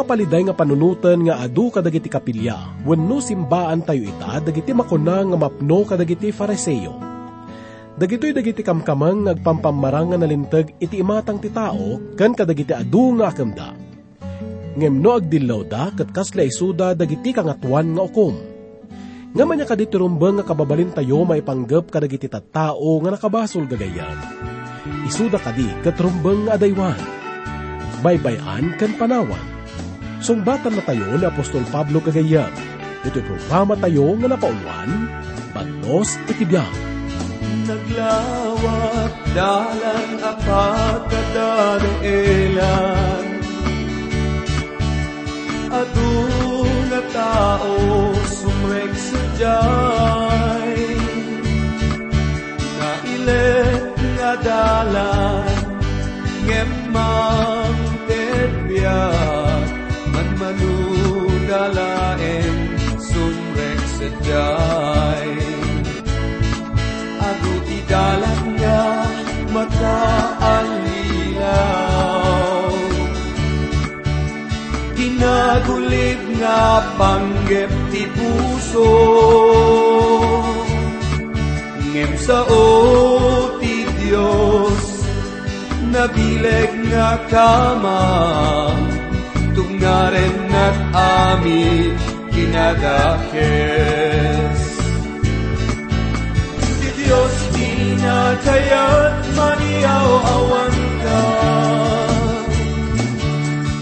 makapaliday nga panunutan nga adu kadagiti kapilya, wenno simbaan tayo ita, dagiti makuna nga mapno kadagiti fariseyo. Dagitoy dagiti kamkamang nagpampamarang nga nalintag iti imatang ti tao, kan kadagiti adu nga akamda. Ngem no agdillaw da, kat kasla isuda dagiti kangatuan nga ukom. Nga manya kaditi rumbang nga kababalin tayo maipanggap kadagiti tattao nga nakabasol gagayan. Isuda kadi kat rumbang nga adaywan. Baybayan kan panawan Sungbatan na tayo ni Apostol Pablo Cagayan. Ito'y programa tayo nga napauwan, Bandos Itibiyang. Naglawat dalan apat kadadaelan Adu na tao sumrek sa jay Nailet nga dalan sumrek sa jay Ako ti dalan niya mataalilaw. Tinagulit nga panggep ti puso. Ngem sa o ti Diyos Nabileg nga kama. Tungaren at amin kinadakes Si Diyos di na kaya't maniaw-awan ka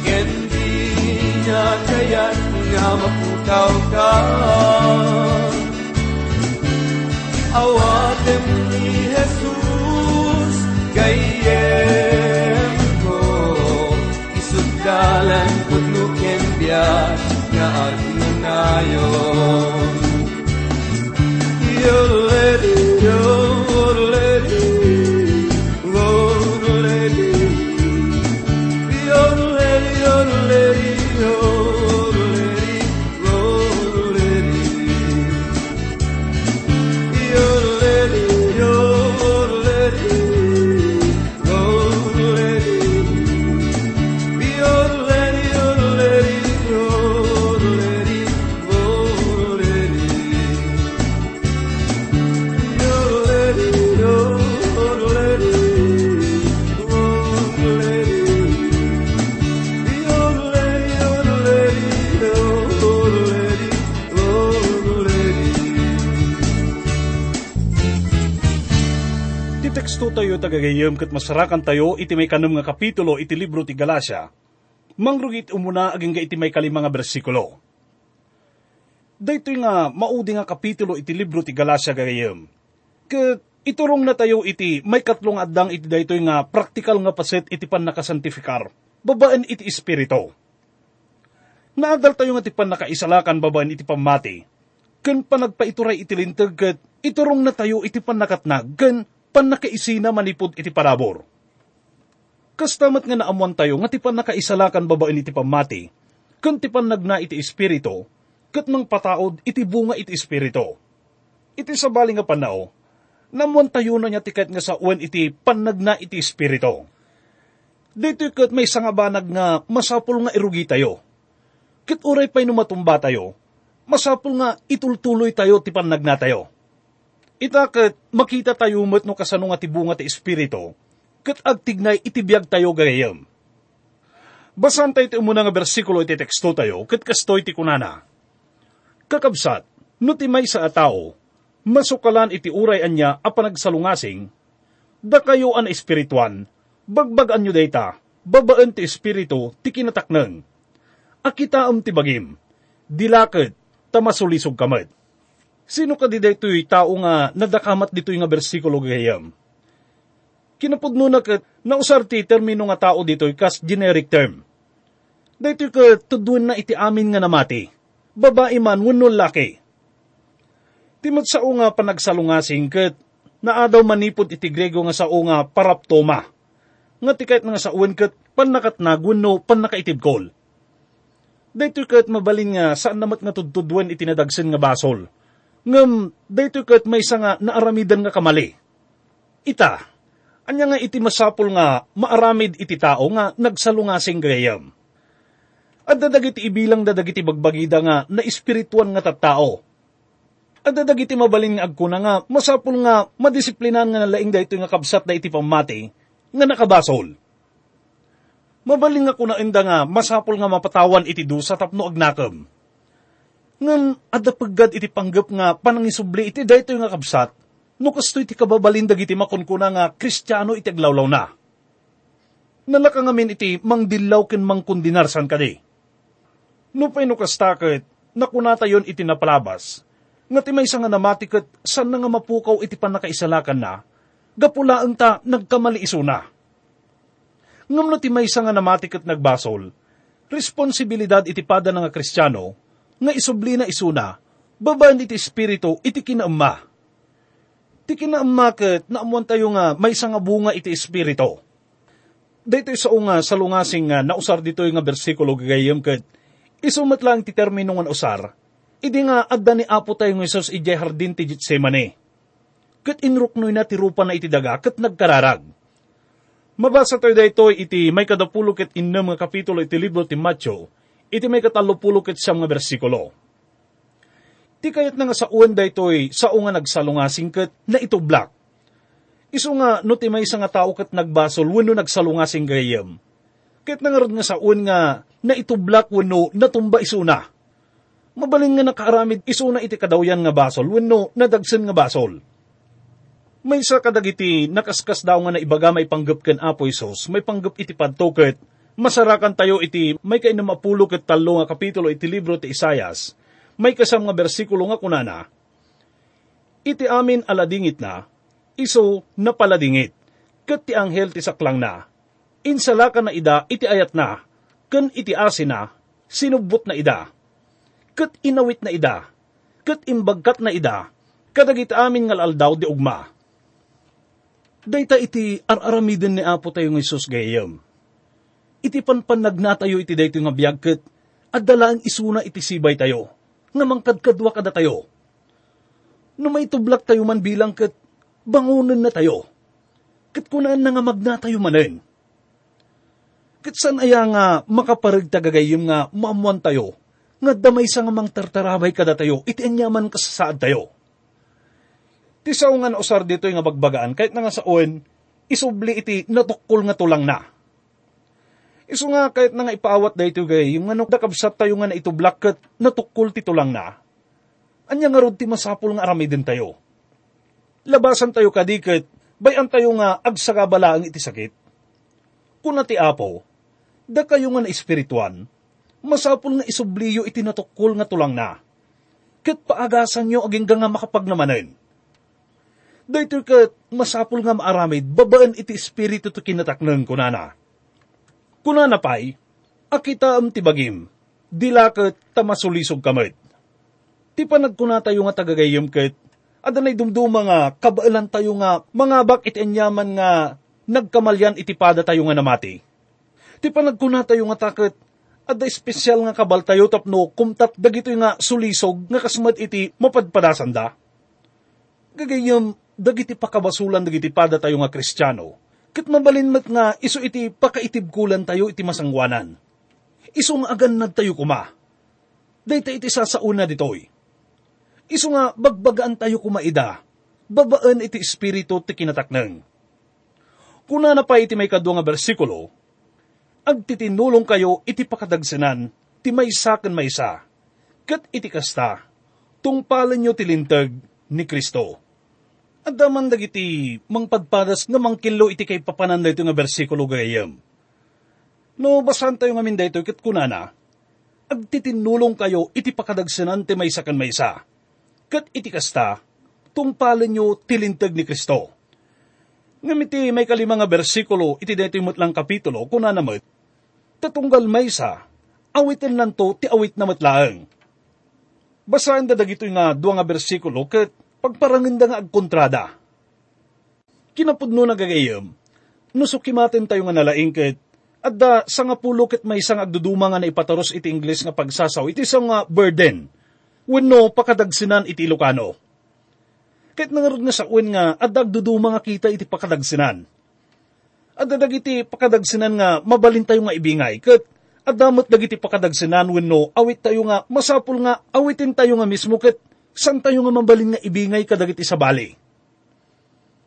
Hindi na kaya't nga maputaw ka Awatem ni Zion. Tagagayam kat masarakan tayo iti may kanam nga kapitulo iti libro ti Galasya. Mangrugit umuna aging ga iti may kalima nga bersikulo. Daytoy nga maudi nga kapitulo iti libro ti Galasya gagayam. Kat iturong na tayo iti may katlong addang iti daytoy nga praktikal nga paset iti pan nakasantifikar. Babaan iti espirito. Naadal tayo nga iti pan nakaisalakan babaan iti pamati. Kan panagpaituray iti lintag kat iturong na tayo iti pan nakatnag kan pan nakaisina manipod iti parabor. Kastamat nga naamuan tayo nga ti pan nakaisalakan babaan iti pamati. Kan ti pan nagna iti espirito kat nang pataod iti bunga iti espirito. Iti sabali nga panao, namuan tayo na niya tikat nga sa uwan iti panagna iti espirito. Dito kat may sangabanag nga masapul nga irugi tayo. Kat uray pa'y numatumba tayo, masapul nga itultuloy tayo ti panagna tayo. Ita kat makita tayo met no kasano nga ti bunga ti espirito, kat agtignay itibiyag tayo gayam. Basan tayo iti umuna nga bersikulo iti teksto tayo, kat kastoy ti kunana. Kakabsat, no ti may sa atao, masukalan iti uray anya a panagsalungasing, da kayo an espirituan, bagbagan nyo data, babaan ti espiritu ti kinataknang. Akitaam ti bagim, dilakad, tamasulisog kamad. Sino ka di dito'y tao nga nadakamat dito'y nga bersikulo gayam? Kinapudno na kat, nausar ti termino nga tao dito'y kas generic term. Dito'y ka tudun na iti amin nga namati. Babae man, wano laki. Timot sa nga panagsalungasing kat, naadaw manipod iti grego nga sa nga paraptoma. Nga tikait nga sa uwan kat, panakat na wano panakaitib kol. Dito kat mabalin nga saan namat nga tudtudwan iti nadagsen nga basol. Ngam, dito kat may nga naaramidan nga kamali. Ita, anya nga iti masapul nga maaramid iti tao nga nagsalungasing gayam. At dadagiti ibilang dadagiti bagbagida nga na espirituan nga tattao. At dadagiti mabalin nga agkuna nga masapul nga madisiplinan nga nalaing da ito nga kabsat da iti pamati nga nakabasol. Mabaling nga kuna inda nga masapul nga mapatawan iti dusa tapno agnakam. Ngam adda paggad iti panggap nga panangisubli iti dayto nga kabsat no kasto iti kababalin dagiti makunkuna nga kristyano iti aglawlaw na. Nalaka ngamin iti mangdilaw ken mangkundinar san kadi. No pay no kastakit, nakunata yon iti napalabas, nga ti may nga namatikat san nga mapukaw iti panakaisalakan na, gapulaang ta nagkamali iso na. Ngam no ti may nga namatikat nagbasol, responsibilidad iti pada nga kristyano, nga isubli na isuna, babaan iti espiritu iti kinaamma. Ti kinaamma ket naamuan tayo nga may nga bunga iti espiritu. Dito sa unga salungasing nga nausar dito nga bersikulo gagayam ket isumat lang ti termino nga usar, idi nga adda ni Apo tayo ng Isos ijay hardin ti Getsemane. Ket inruknoy na ti rupa na iti daga ket nagkararag. Mabasa tayo dito iti may kadapulo ket innam nga kapitulo iti libro ti Matthew, iti may katalupulo ket siyam nga bersikulo. Ti kayat na nga sa uwan daytoy sa nga nagsalungasing ket na ito black Isu nga, no ti may nga tao kat nagbasol, wano nagsalungasing gayam. Kahit nangarod nga sa un nga, na itublak wano natumba isuna. Mabaling nga nakaaramid isuna iti kadawyan nga basol, wano nadagsen nga basol. May sa kadagiti, nakaskas daw nga na ibaga may panggap ken Apo Isos, may panggap iti padtoket, masarakan tayo iti may kay mapulo ket talo nga kapitulo iti libro ti Isayas, may kasam nga bersikulo nga kunana, iti amin aladingit na, iso napaladingit. Kat ti anghel ti saklang na. Insala ka na ida iti ayat na. Kan iti asin na, sinubot na ida. Kat inawit na ida. Kat imbagkat na ida. Kadagit amin ngal aldaw di ugma. Dayta iti araramiden ni Apo tayo ng Isus gayam. Iti panpanag na tayo iti dayto nga biyag kat at dalaan isuna iti sibay tayo. Nga mangkadkadwa kada tayo. No may tublak tayo man bilang kat bangunan na tayo. Kat kunaan na nga magnatayo manen. Kat san aya nga makaparag tagagayim nga maamuan tayo, nga damay sa nga mang tartarabay kada tayo, iti anyaman kasasaad tayo. Ti sao nga nausar dito nga bagbagaan, kahit na nga sa uwan, isubli iti natukol nga tulang na. Iso nga kahit na nga ipaawat da ito gay, yung ano dakabsat tayo nga na ito blakat natukol ti tulang na. Anya nga rod ti masapol nga aramidin tayo labasan tayo kadikit, bayan tayo nga agsagabala ang iti sakit. Kuna ti apo, da kayo nga na espirituan, masapul nga isubliyo iti natukol nga tulang na. Kat paagasan nyo aging nga makapagnamanin. Dahito kat masapul nga maaramid, babaan iti espiritu to kinataknang kunana. Kunana pa'y, akita am tibagim, dilakat tamasulisog kamit. Ti panagkuna tayo nga tagagayam kat adanay dumduma nga, kabailan tayo nga, mga bak iti anyaman nga, nagkamalyan iti pada tayo nga namati. Ti panagkuna tayo nga takot, ada espesyal nga kabal tayo tapno, kumtat dagito nga sulisog nga kasmat iti mapadpadasan da. Gagayam, dagiti pakabasulan dagiti pada tayo nga kristyano, kit mabalinmat nga iso iti pakaitibkulan tayo iti masangwanan. Iso agan tayo kuma. Dayta iti sasauna ditoy Iso nga bagbagaan tayo kumaida, babaan iti espiritu ti kinataknang. Kuna na pa iti may kadwa nga bersikulo, agtitinulong kayo iti pakadagsanan, ti maysa kan maysa, kat iti kasta, tungpalan nyo tilintag ni Kristo. At daman dagiti mangpadpadas nga mangkilo iti kay papanan ito nga bersikulo gayam. No, basan tayo nga min dito, kat kunana, agtitinulong kayo iti pakadagsanan ti maysa kan maysa kat iti kasta, tungpalan nyo tilintag ni Kristo. Ngamiti may kalimang bersikulo, iti dito lang kapitulo, kuna namat, tatunggal may sa, awitin lang to, ti awit na matlaang. Basahan da dagito nga duwa nga bersikulo, kat pagparangin da nga agkontrada. Kinapudno na gagayam, nusukimatin tayo nga nalaing kat, at da sa nga pulo may isang agduduma nga na ipataros iti Ingles nga pagsasaw, iti isang nga burden, wenno pakadagsinan iti Ilocano. Kahit nangarod na sa uwan nga, adag duduma nga kita iti pakadagsinan. Adadag iti pakadagsinan nga mabalin tayo nga ibingay, kat Adamot dagiti pakadagsenan wenno awit tayo nga masapul nga awitin tayo nga mismo ket san tayo nga mabalin nga ibingay kadagiti sa bali.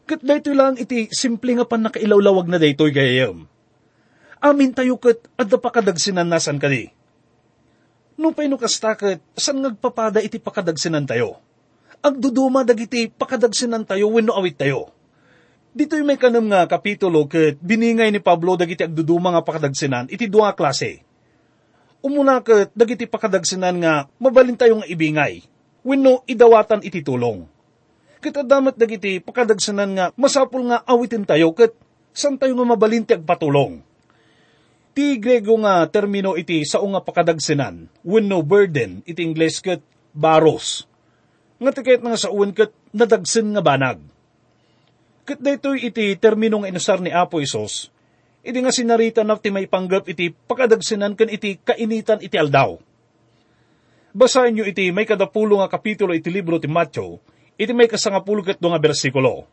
Ket daytoy lang iti simple nga pan nakailawlawag na daytoy gayam. Amin tayo ket adda pakadagsenan nasan kadi. No pay no kastakit, san ngagpapada iti pakadagsenan tayo? Agduduma dagiti pakadagsenan tayo wenno awit tayo. Dito'y may kanam nga kapitulo ket biningay ni Pablo dagiti agduduma nga pakadagsenan iti duha klase umuna ket dagiti pakadagsenan nga mabalin tayo nga ibingay, wenno idawatan iti tulong. Ket adamat dagiti pakadagsenan nga masapul nga awitin tayo ket san tayo nga mabalin ti agpatulong. Ti Grego nga termino iti sao nga pakadagsenan, wenno burden, iti Ingles ket baros. Nga tikait nga sauan ket nadagsen nga banag. Ket daytoy iti termino nga inusar ni Apo Isos, Iti nga sinarita na ti may panggap iti pakadagsinan kan iti kainitan iti aldaw. Basahin nyo iti may kadapulo nga kapitulo iti libro ti Matthew, iti may kasangapulo kat nga bersikulo.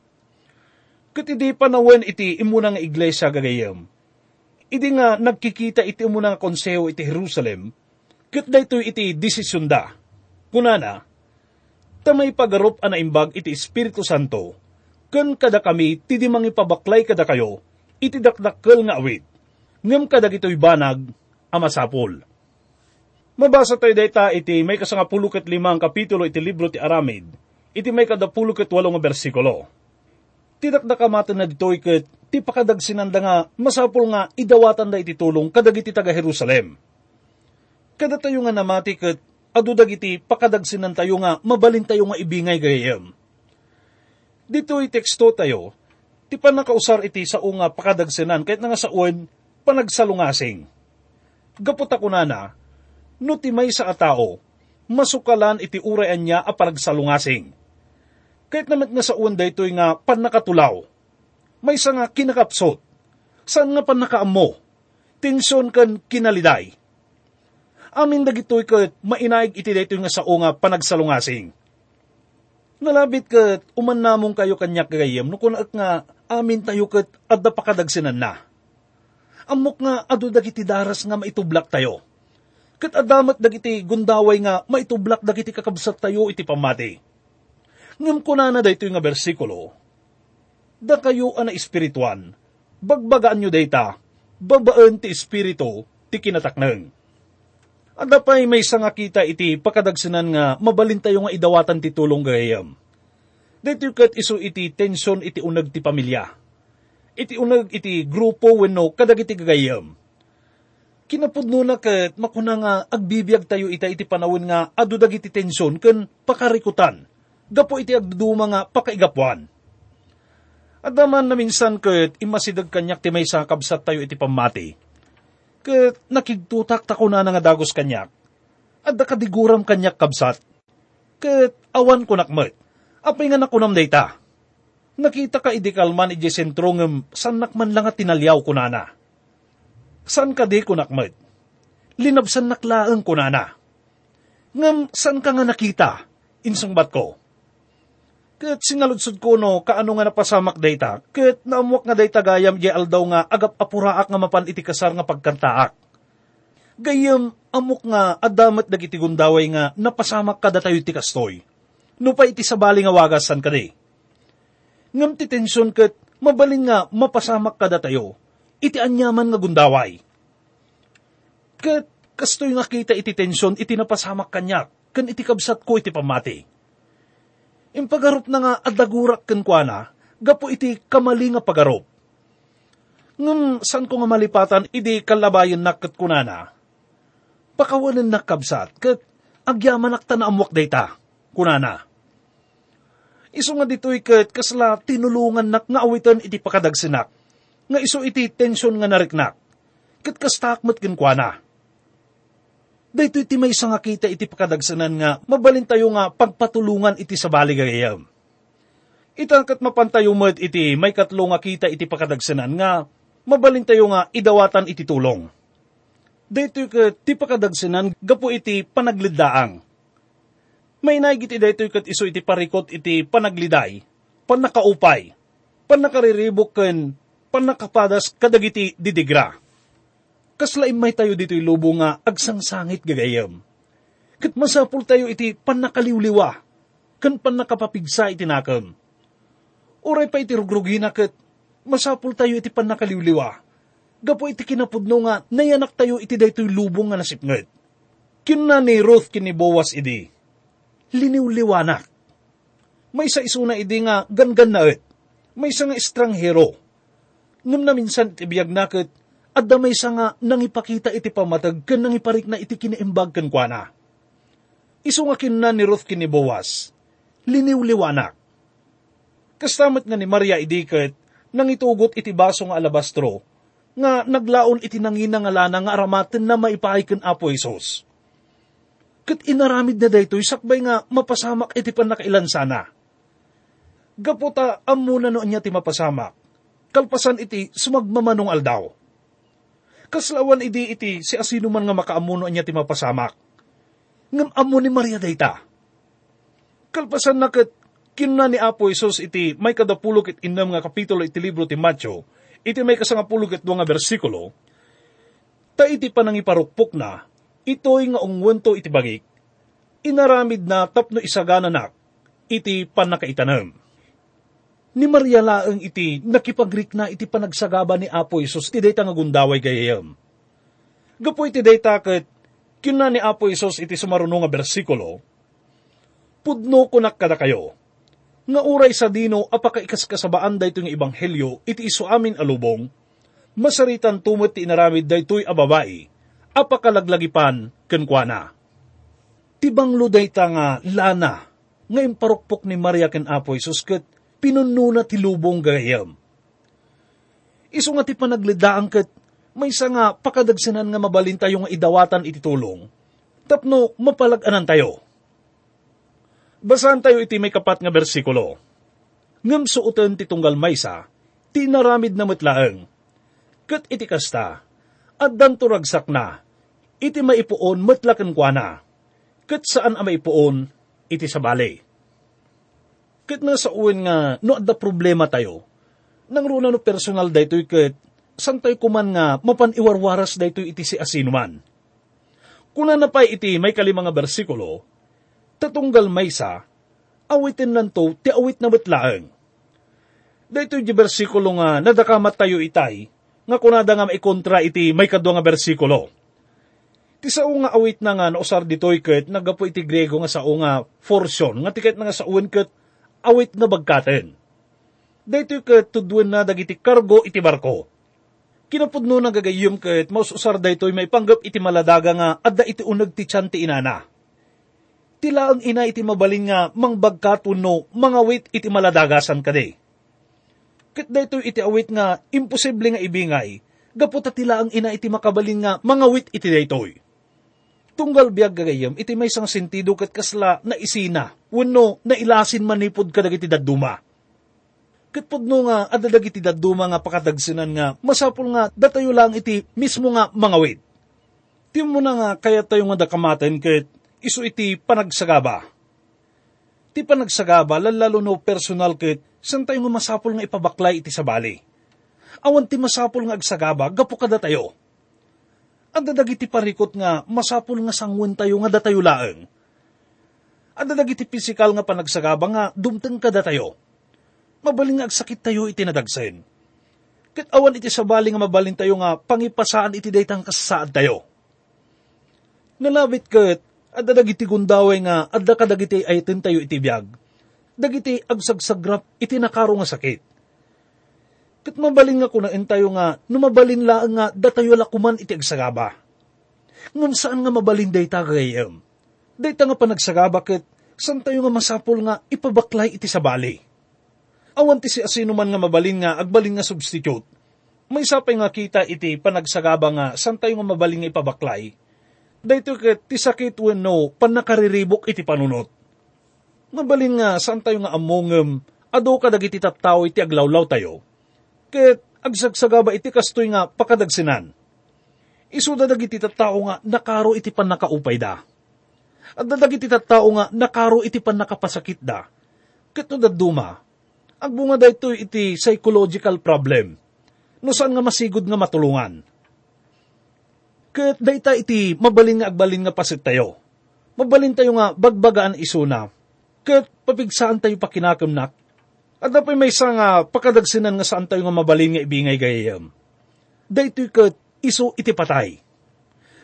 Kat iti panawen iti imuna nga iglesia gagayam. Iti nga nagkikita iti imuna nga konseho iti Jerusalem, kat dayto iti desisyon da. Kunana, tamay pagarup ana imbag iti Espiritu Santo, kan kada kami ti di mangipabaklay kada kayo, iti dakdakkel nga awit, ngem kadag ito'y banag, amasapol. Mabasa tayo dayta iti may kasangapulukat limang kapitulo iti libro ti Aramid, iti may kadapulukat walong nga bersikulo. Tidakdakamatan na dito'y ket ti pakadagsinanda nga masapol nga idawatan da iti tulong kadag iti taga Jerusalem. Kada tayo nga namati ket adudag iti pakadagsinan tayo nga mabalin tayo nga ibingay gayem. Dito'y teksto tayo, ti panakausar iti sa unga pakadagsenan kahit nga sa uwan panagsalungasing. Gapot ako na no ti may sa atao, masukalan iti urayan niya a panagsalungasing. Kahit naman nga sa uwan daytoy nga panakatulaw, may sa nga kinakapsot, saan nga panakaammo, tensyon kan kinaliday. Amin dagitoy kat mainaig iti daytoy nga sa unga panagsalungasing. Nalabit kat uman namong kayo kanyak kagayam, no kunak nga amin tayo kat adda pakadagsinan na. Amok nga adu dagiti daras nga maitublak tayo. Kat adamat dagiti gundaway nga maitublak dagiti kakabsat tayo iti pamati. Ngam ko na na dayto nga bersikulo, da kayo ana espirituan, bagbagaan nyo dayta, babaan ti espiritu, ti kinataknang. Ada pa'y may nga kita iti pakadagsinan nga mabalin tayo nga idawatan ti tulong gayam. Dito kat iso iti tensyon iti unag ti pamilya. Iti unag iti grupo wenno kadag iti gagayam. Kinapudno na kat makuna nga agbibiyag tayo ita iti panawin nga adudag iti tensyon ken pakarikutan. Gapo iti agduduma nga pakaigapuan. Adaman na minsan kat imasidag kanyak ti may sakabsat tayo iti pamati ket nakigtutak tako na nga dagos kanyak. Adda kadiguram kanyak kabsat. Ket awan ko nakmet. Apay nga nakunam dayta. Nakita ka idikalman iji sentro ngem san nakman lang at tinalyaw kunana. San ka di kunakmet? Linabsan naklaang kunana. Ngam san ka nga nakita? Insang bat ko. Ket sinaludsod ko no, kaano nga napasamak dayta, ket naamuak nga dayta gayam di aldaw nga agap apuraak nga mapan iti kasar nga pagkantaak. Gayam amok nga adamat dagiti gundaway nga napasamak kada tayo ti kastoy. No pa iti sabali nga wagasan kadi. Ngam ti tensyon ket mabalin nga mapasamak kada tayo, iti anyaman nga gundaway. Ket kastoy nga kita iti tensyon iti napasamak kanyak, kan iti kabsat ko iti pamati Impagarup na nga adagurak ken kuana, gapo iti kamali nga pagarup. Ngam san ko nga malipatan, idi kalabayan nakat kunana. Pakawanan nakabsat, kat agyaman akta na amwak dayta, kunana. Iso nga dito'y kat kasla tinulungan nak nga awitan iti pakadagsinak, nga iso iti tensyon nga nariknak, kat kastakmat ken kuana Dahito iti may nga kita iti pakadagsanan nga, mabalin tayo nga pagpatulungan iti sa baligayam. Itangkat mapantayo mo't iti may katlo nga kita iti pakadagsanan nga, mabalin tayo nga idawatan iti tulong. Dahito kat ti pakadagsanan, gapo iti panaglidaang. May naigit dahito kat iso iti parikot iti panagliday, panakaupay, panakariribok ken panakapadas kadagiti didigra Kaslaim may tayo dito'y lubo nga agsang sangit gagayam. Kat masapul tayo iti panakaliwliwa, kan panakapapigsa iti nakam. Oray pa iti rugrugin na kat masapul tayo iti panakaliwliwa. Gapo iti kinapudno nga nayanak tayo iti daytoy lubong nga nasipnget. Kinna ni Ruth kinibawas idi. Liniwliwanak. May sa isuna idi nga gangan na et. May isa nga estranghero. Ngam na minsan iti biyag nakit, at may sa nga nangipakita iti pamatag kan nangiparik na iti kinaimbag kan kwa na. Isu nga kinna ni Ruth kinibawas. Liniwliwanak. Kastamat nga ni Maria idikit, nang itugot iti baso nga alabastro, nga naglaon iti nangina nga lana nga aramaten na maipahikan apo Isos. Kat inaramid na daytoy sakbay nga mapasamak iti panakailan sana. Gaputa amuna no niya ti mapasamak. Kalpasan iti sumagmamanong aldaw. Kaslawan idi iti si asino man nga makaamuno niya ti mapasamak. Ngam amo ni Maria dayta. Kalpasan na kat kinna ni Apo Isos iti may kadapulok it inam nga kapitulo iti libro ti Matyo, iti may kasangapulog it nga bersikulo, ta iti panangiparukpok na, ito'y nga ungwento iti bagik, inaramid na tapno isagana nak, iti panakaitanam. Ni Maria laeng iti nakipagrik na iti panagsagaba ni Apo Isos ti dayta nga gundaway gayam. Gapo iti dayta ket kinna ni Apo Isos iti sumaruno nga bersikulo, Pudno kunak kada kayo, nga uray sa dino apaka ikaskasabaan dayto nga ebanghelyo iti iso amin alubong, masaritan tumot ti inaramid daytoy a babae, apakalaglagipan kenkwana. Tibanglo dayta nga lana, nga imparukpok ni Maria ken Apo Isus ket pinununa ti lubong gayam. Isu nga ti panaglidaan ket may isa nga pakadagsanan nga mabalin tayo nga idawatan iti tulong. Tapno mapalaganan tayo. Basahan tayo iti may kapat nga bersikulo. Ngam suoten ti tunggal maysa, ti naramid na matlaeng. Kat iti kasta, at danturagsak na, iti maipuon matlaken kwa na. Kat saan ang maipuon, iti sa bali. Kat nga sa uwan nga, no adda problema tayo, nang runa no personal daytoy kat, san tayo kuman nga mapaniwarwaras daytoy iti si asinuman. Kuna na pa iti may kalimang nga bersikulo, tatunggal maysa, awitin nanto ti awit na betlaeng. Dito di bersikulo nga nadakamat tayo itay, nga kunada nga maikontra iti may kadwa nga bersikulo. Ti sao nga awit na nga nausar ditoy ket nagapo iti Grego nga sao nga forsyon nga tiket nga sauan ket awit na bagkaten. Dito ket tudwen na dagiti kargo iti barko. Kinapudno na gagayom ket maususar daytoy may panggap iti maladaga nga adda iti uneg ti tiyan ti inana tila ang ina iti mabalin nga mangbagkat uno mga wit iti maladagasan kade. Kat dayto iti awit nga imposible nga ibingay, gaputa tila ang ina iti makabalin nga mga wit iti daytoy. Tunggal biyag gagayam, iti may isang sentido kat kasla na isina, wano na ilasin manipod kadag iti daduma. Kat pudno nga adadag iti daduma nga pakadagsinan nga, masapul nga datayo lang iti mismo nga mga wit. Tiyan mo na nga kaya tayo nga dakamaten kat iso iti panagsagaba. Ti panagsagaba, lalalo no personal kit, san tayo nga masapol nga ipabaklay iti sabali. Awan ti masapol nga agsagaba, gapo kada tayo. Ang dadag iti parikot nga, masapol nga sangwan tayo nga datayo laeng. Ang dadag iti pisikal nga panagsagaba nga, dumteng kada tayo. Mabaling nga agsakit tayo iti nadagsen. Kat awan iti sabali nga mabalin tayo nga, pangipasaan iti daytang kasaad tayo. Nalabit kat, adda dagiti gundaway nga adda kadagiti ay tayo iti biyag. Dagiti agsagsagrap iti nakaro nga sakit. Kat mabalin nga kunain tayo nga, numabalin laang nga datayo lakuman iti agsagaba. Ngam saan nga mabalin day tagayam? Day nga panagsagaba kat saan tayo nga masapol nga ipabaklay iti sabali. Awan ti si asino man nga mabalin nga agbalin nga substitute. May sapay nga kita iti panagsagaba nga saan tayo nga mabalin nga ipabaklay dayto ket ti sakit wenno panakariribok iti panunot. Mabalin nga saan tayo nga amongem, ado ka dagiti tattao iti aglawlaw tayo. Ket agsagsagaba iti kastoy nga pakadagsinan. Isuda dagiti tattao nga nakaro iti panakaupay da. At dagiti tattao nga nakaro iti panakapasakit da. Ket no daduma, agbunga dayto iti psychological problem. No saan nga masigod nga matulungan Kat dayta iti mabalin nga agbalin nga pasit tayo. Mabalin tayo nga bagbagaan isuna. Kat papigsaan tayo pakinakimnak. At dapat may isa nga pakadagsinan nga saan tayo nga mabalin nga ibingay gayam. Daytoy kat iso iti patay.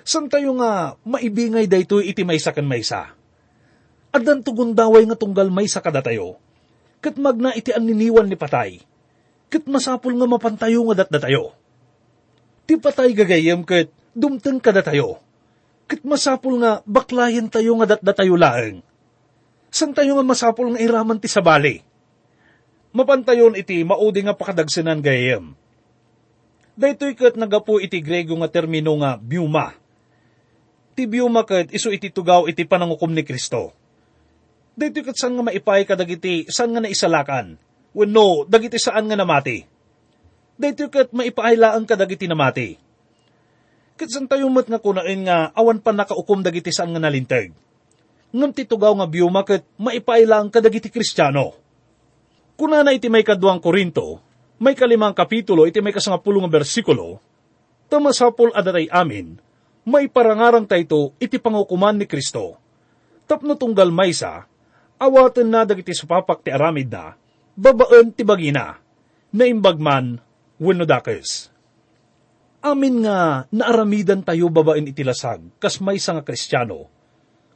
San tayo nga maibingay daytoy iti maysa kan maysa. Adan tugon daway nga tunggal maysa kada tayo. Kat magna iti aniniwan ni patay. Kat masapul nga mapantayo nga datda tayo. Ti patay gagayam kat dumteng kada tayo. Kat masapul nga baklayan tayo nga datda tayo laeng. San tayo nga masapul nga iraman ti sabali. Mapantayon iti maudi nga pakadagsinan gayam. Daytoy kat nagapu iti Grego nga termino nga biuma. Ti biuma kat iso iti tugaw iti panangukom ni Kristo. Daytoy kat saan nga maipay kadagiti saan nga naisalakan. Wenno, dagiti saan nga namati. Daytoy kat maipailaan kadagiti namati. Kat saan tayo mat nga kunain nga awan pa nakaukom dagiti saan nga nalintag. Ngam ti tugaw nga biuma kat maipailaan kadagiti kristyano. Kuna na iti may kaduang Korinto, may kalimang kapitulo iti may kasangapulong nga bersikulo, tamasapol adatay amin, may parangarang tayto iti pangukuman ni Kristo. Tapno tunggal maysa, awatan na dagiti supapak ti aramid na, babaan ti bagina, na imbagman, wenno dakes. Amin nga naaramidan tayo babaen iti lasag, kas maysa nga kristyano,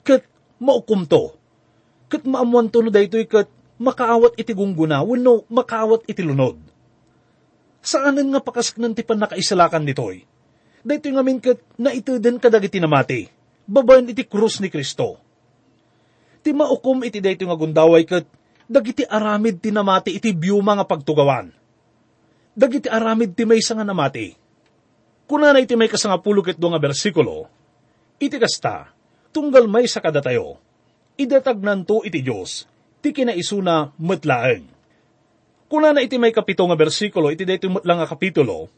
kat maukumto, kat maamuan no daytoy kat makaawat iti gungguna, wenno makaawat iti lunod. Saanan nga pakasaknan ti panakaisalakan nitoy? Daytoy nga min kat naituden kadag iti namati, babayan iti krus ni Kristo. Ti maukom iti daytoy nga gundaway kat dagiti aramid ti namati iti biyuma nga pagtugawan. Dagiti aramid ti may nga namati. Kuna na iti may kasangapulo ket nga bersikulo, iti kasta, tunggal may sa kadatayo, idatagnan to iti Diyos, ti kinaisuna matlaeng. Kuna na iti may kapito nga bersikulo, iti dayto matlang nga kapitulo,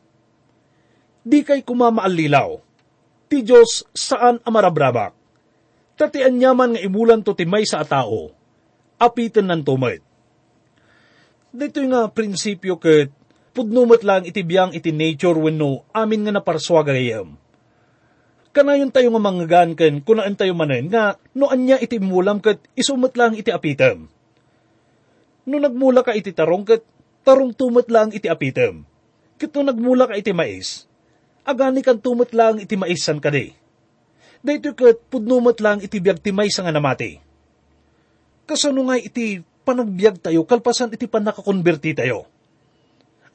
di kay kumamaalilaw, ti Diyos saan amarabrabak, tatian nyaman nga imulan to ti may sa atao, apitan ng tumit. Dito nga prinsipyo ket pudnumat lang iti biyang iti nature wenno amin nga naparswa gayam. Kanayon tayo nga manggan ken kunaan tayo manen nga no anya iti mulam ket isumat lang iti apitem. No nagmula ka iti tarong ket tarong tumat lang iti apitem. Ket no nagmula ka iti mais, agani kan tumat lang iti maisan kadi. Dayto ket pudnumat lang iti biag ti mais nga namati. Kasano nga iti panagbiag tayo, kalpasan iti panakakonverti tayo.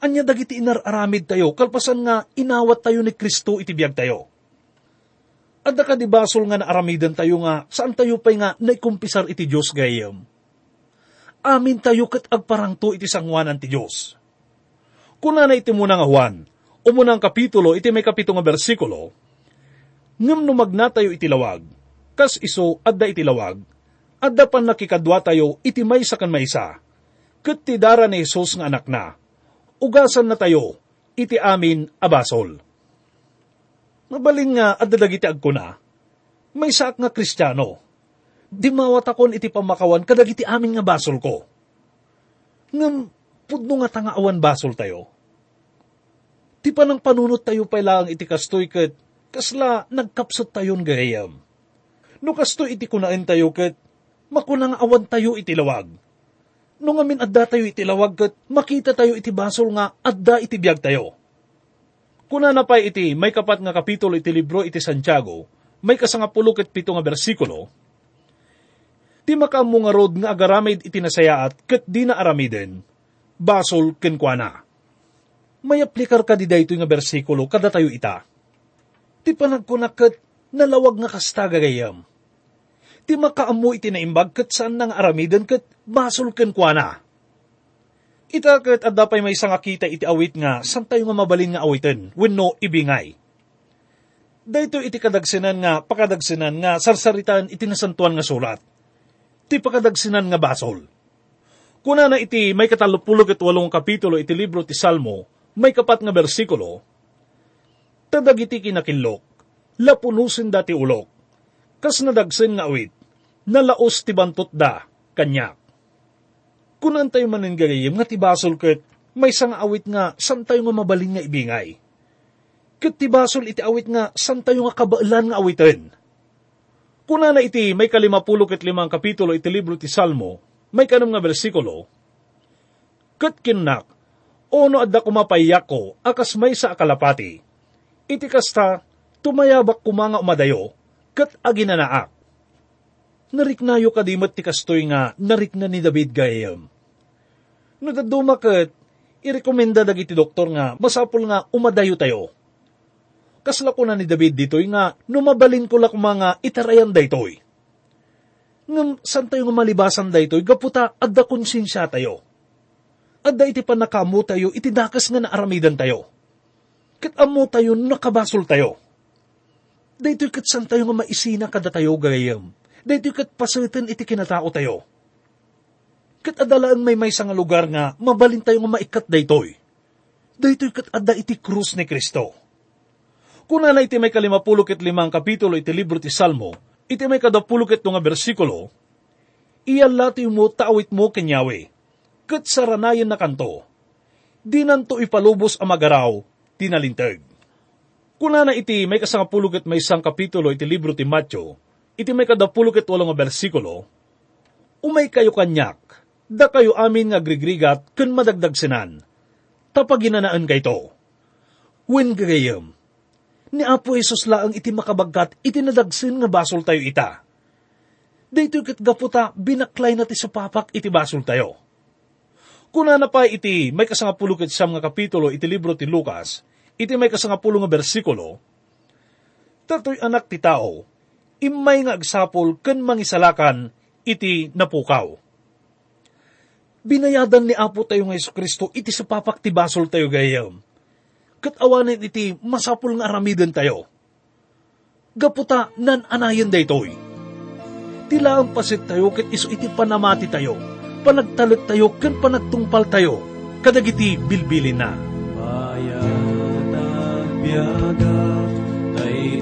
Anya dagiti inararamid tayo, kalpasan nga inawat tayo ni Kristo iti biag tayo. Adda ka di basol nga naaramidan tayo nga, saan tayo pa'y nga naikumpisar iti Diyos gayam. Amin tayo kat agparangto iti sangwanan ti Diyos. Kuna na iti muna nga Juan, umunang kapitulo, iti may kapito nga bersikulo, ngam numagna tayo iti lawag, kas iso adda iti lawag, adda pan nakikadwa tayo iti may sa kan maysa. Kat ti dara ni Jesus nga anak na, ugasan na tayo, iti amin abasol. Mabaling nga adda dagiti agkuna, may saak nga kristyano, di mawatakon iti pamakawan kadagiti amin nga basol ko. Ngam, pudno nga tangaawan basol tayo. Ti pa ng panunot tayo pa iti kastoy ket kasla nagkapsot tayon gayam. No kastoy iti kunain tayo ket makunang awan tayo iti lawag. No nga min adda tayo iti lawag ket makita tayo iti basol nga adda iti biag tayo. Kuna na pa iti may kapat nga kapitulo iti libro iti Santiago, may kasangapulo ket pito nga bersikulo, ti makamu nga rod nga agaramid iti nasayaat ket di na aramiden, basol kenkwana. May aplikar ka di dayto nga bersikulo kada tayo ita. Ti panagkunak ket nalawag nga kasta gagayam ti makaamu iti naimbag ket saan nang aramiden ket basol ken kuana. Ita ket adda pay may nga kita iti awit nga san tayo nga mabalin nga awiten wenno ibingay. Dayto iti kadagsinan nga pakadagsinan nga sarsaritan iti nasantuan nga sulat. Ti pakadagsinan nga basol. Kuna na iti may katalupulog at walong kapitulo iti libro ti Salmo, may kapat nga bersikulo, Tadag iti kinakilok, lapunusin dati ulok, kas nadagsen nga awit, nalaos ti bantot da, kanyak. Kunan tayo mananggayim nga ti basol ket, may sang awit nga, san tayo nga mabaling nga ibingay. Kat ti basol iti awit nga, san tayo nga kabailan nga awitin? Kuna na iti may kalimapulo ket limang kapitulo iti libro ti Salmo, may kanong nga bersikulo, Kat kinnak, ono adda kumapayak ko, akas may sa akalapati. Iti kasta, tumayabak ko mga umadayo, kat aginanaak. Nariknayo kadimot ti kastoy nga, narikna ni David gayam. No dadumakat, irekomenda dagiti doktor nga, masapol nga umadayo tayo kasla ko na ni David ditoy nga, numabalin ko lak mga itarayan daytoy. Ngam, san tayo nga malibasan daytoy, gaputa, adda konsensya tayo. Adda iti panakamu tayo, iti dakas nga naaramidan tayo. Kat amo tayo, nakabasol tayo. Daytoy kat san tayo nga maisina kada tayo gayam. Daytoy kat pasitin iti kinatao tayo. Kat adalaan may may nga lugar nga, mabalin tayo nga maikat daytoy. Daytoy kat adda iti krus ni Kristo Kuna na iti may kalimapulok it limang kapitulo iti libro ti Salmo, iti may kadapulok it nga bersikulo, iyalati mo taawit mo kenyawe, kat saranayan na kanto, di nanto ipalubos ang magaraw, tinalintag. Kuna na iti may kasangapulok it may isang kapitulo iti libro ti Matyo, iti may kadapulok it walong bersikulo, umay kayo kanyak, da kayo amin nga grigrigat kun madagdag sinan, tapaginanaan kayto. When gagayam, ni Apo Isos laang iti makabagkat, iti nadagsin nga basol tayo ita. Dito kat gaputa, binaklay na ti sa papak iti basol tayo. Kuna na pa iti may kasangapulo kat siyam nga kapitulo iti libro ti Lucas, iti may kasangapulo nga bersikulo, Tatoy anak ti tao, imay nga agsapol ken mangisalakan iti napukaw. Binayadan ni Apo tayo nga Kristo iti sa papak ti basol tayo gayam kat awanin iti masapul nga aramiden tayo. Gaputa nan anayan daytoy. Tila ang pasit tayo kat iso iti panamati tayo, panagtalit tayo kat panagtungpal tayo, kadagiti bilbilin na. Bayat at biyaga, tay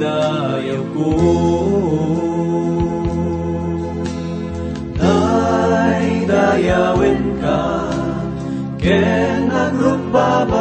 idaydayaw ko. Daydayawin ka. Ken agrugbabaken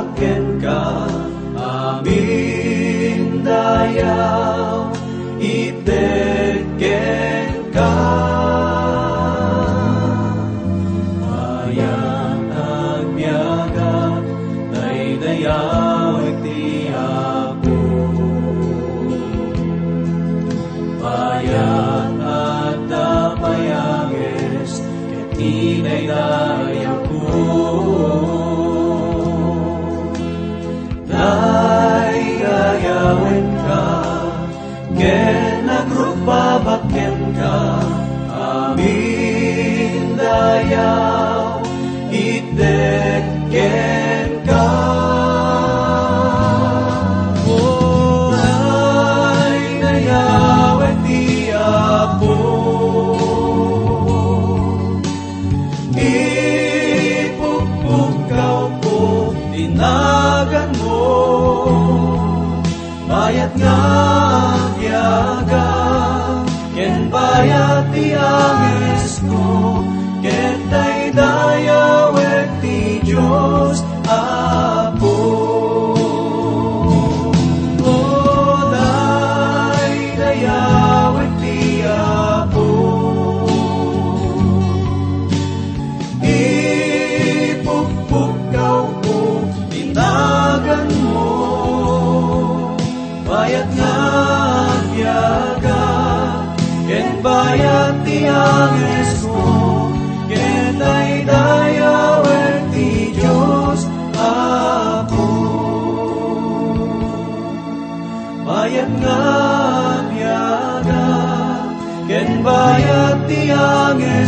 nagrugbabaken ka Bayat nga agyaga Ken bayat ti angis ko Ken ay dayawet ti Diyos Apo. Bayat nga agyaga Ken bayat ti ay